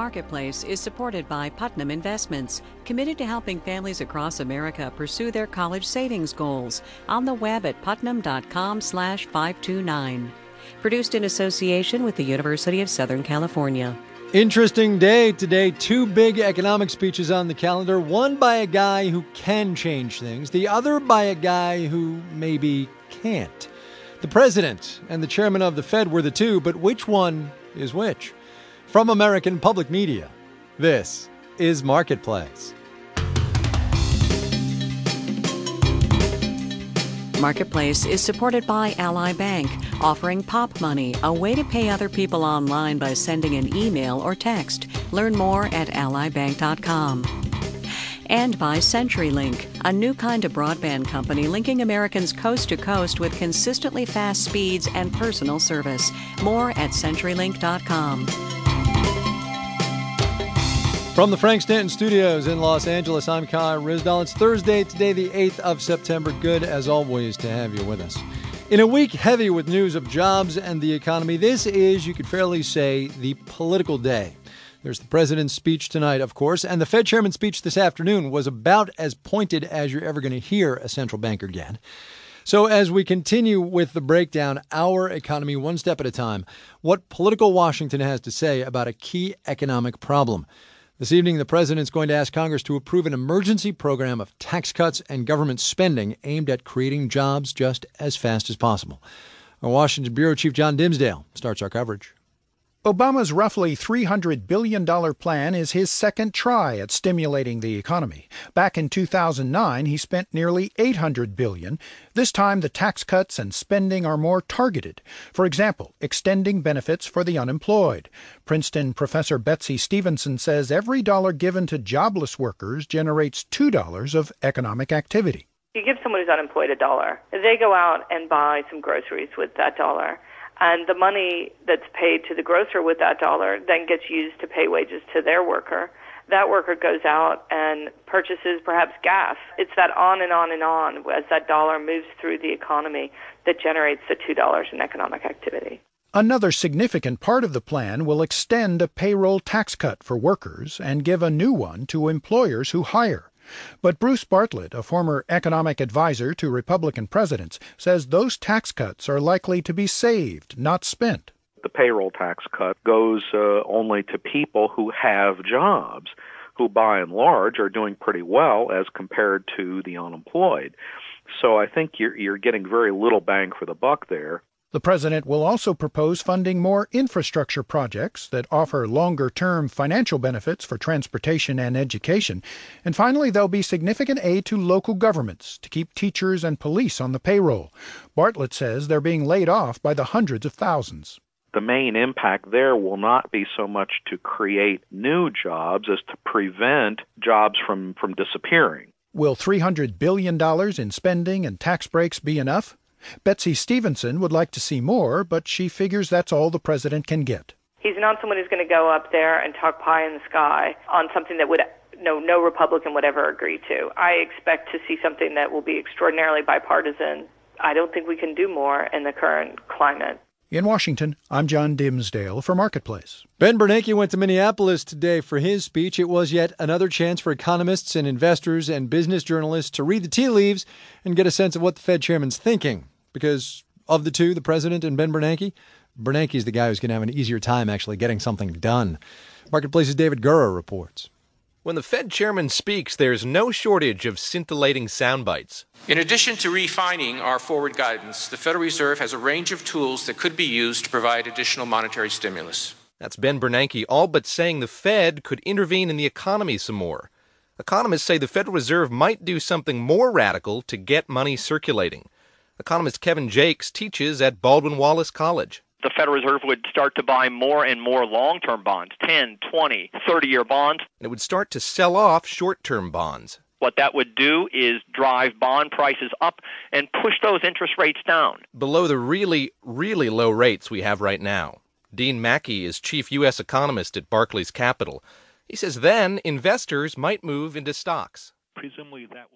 Marketplace is supported by Putnam Investments, committed to helping families across America pursue their college savings goals. On the web at putnam.com/slash-five-two-nine. Produced in association with the University of Southern California. Interesting day today. Two big economic speeches on the calendar. One by a guy who can change things, the other by a guy who maybe can't. The president and the chairman of the Fed were the two, but which one is which? From American Public Media, this is Marketplace. Marketplace is supported by Ally Bank, offering Pop Money, a way to pay other people online by sending an email or text. Learn more at allybank.com. And by CenturyLink, a new kind of broadband company linking Americans coast to coast with consistently fast speeds and personal service. More at CenturyLink.com. From the Frank Stanton Studios in Los Angeles, I'm Kai Ryssdal. It's Thursday, today, the 8th of September. Good, as always, to have you with us. In a week heavy with news of jobs and the economy, this is, you could fairly say, the political day. There's the president's speech tonight, of course, and the Fed chairman's speech this afternoon was about as pointed as you're ever going to hear a central banker get. So, as we continue with the breakdown, our economy one step at a time, what political Washington has to say about a key economic problem. This evening, the president is going to ask Congress to approve an emergency program of tax cuts and government spending aimed at creating jobs just as fast as possible. Our Washington Bureau Chief John Dimsdale starts our coverage. Obama's roughly $300 billion plan is his second try at stimulating the economy. Back in 2009, he spent nearly $800 billion. This time, the tax cuts and spending are more targeted. For example, extending benefits for the unemployed. Princeton professor Betsey Stevenson says every dollar given to jobless workers generates $2 of economic activity. You give someone who's unemployed a dollar, they go out and buy some groceries with that dollar and the money that's paid to the grocer with that dollar then gets used to pay wages to their worker. That worker goes out and purchases perhaps gas. It's that on and on and on as that dollar moves through the economy that generates the $2 in economic activity. Another significant part of the plan will extend a payroll tax cut for workers and give a new one to employers who hire. But Bruce Bartlett, a former economic advisor to Republican presidents, says those tax cuts are likely to be saved, not spent. The payroll tax cut goes uh, only to people who have jobs, who by and large are doing pretty well as compared to the unemployed. So I think you're, you're getting very little bang for the buck there. The president will also propose funding more infrastructure projects that offer longer term financial benefits for transportation and education. And finally, there'll be significant aid to local governments to keep teachers and police on the payroll. Bartlett says they're being laid off by the hundreds of thousands. The main impact there will not be so much to create new jobs as to prevent jobs from, from disappearing. Will $300 billion in spending and tax breaks be enough? Betsey Stevenson would like to see more, but she figures that's all the president can get. He's not someone who's going to go up there and talk pie in the sky on something that would no no Republican would ever agree to. I expect to see something that will be extraordinarily bipartisan. I don't think we can do more in the current climate. In Washington, I'm John Dimsdale for Marketplace. Ben Bernanke went to Minneapolis today for his speech. It was yet another chance for economists and investors and business journalists to read the tea leaves and get a sense of what the Fed chairman's thinking. Because of the two, the president and Ben Bernanke, Bernanke's the guy who's going to have an easier time actually getting something done. Marketplace's David Gura reports. When the Fed chairman speaks, there's no shortage of scintillating sound bites. In addition to refining our forward guidance, the Federal Reserve has a range of tools that could be used to provide additional monetary stimulus. That's Ben Bernanke all but saying the Fed could intervene in the economy some more. Economists say the Federal Reserve might do something more radical to get money circulating. Economist Kevin Jakes teaches at Baldwin Wallace College the Federal Reserve would start to buy more and more long term bonds 10, 20, 30 year bonds. And it would start to sell off short term bonds. What that would do is drive bond prices up and push those interest rates down. Below the really, really low rates we have right now. Dean Maki is chief U.S. economist at Barclays Capital. He says then investors might move into stocks. Presumably that will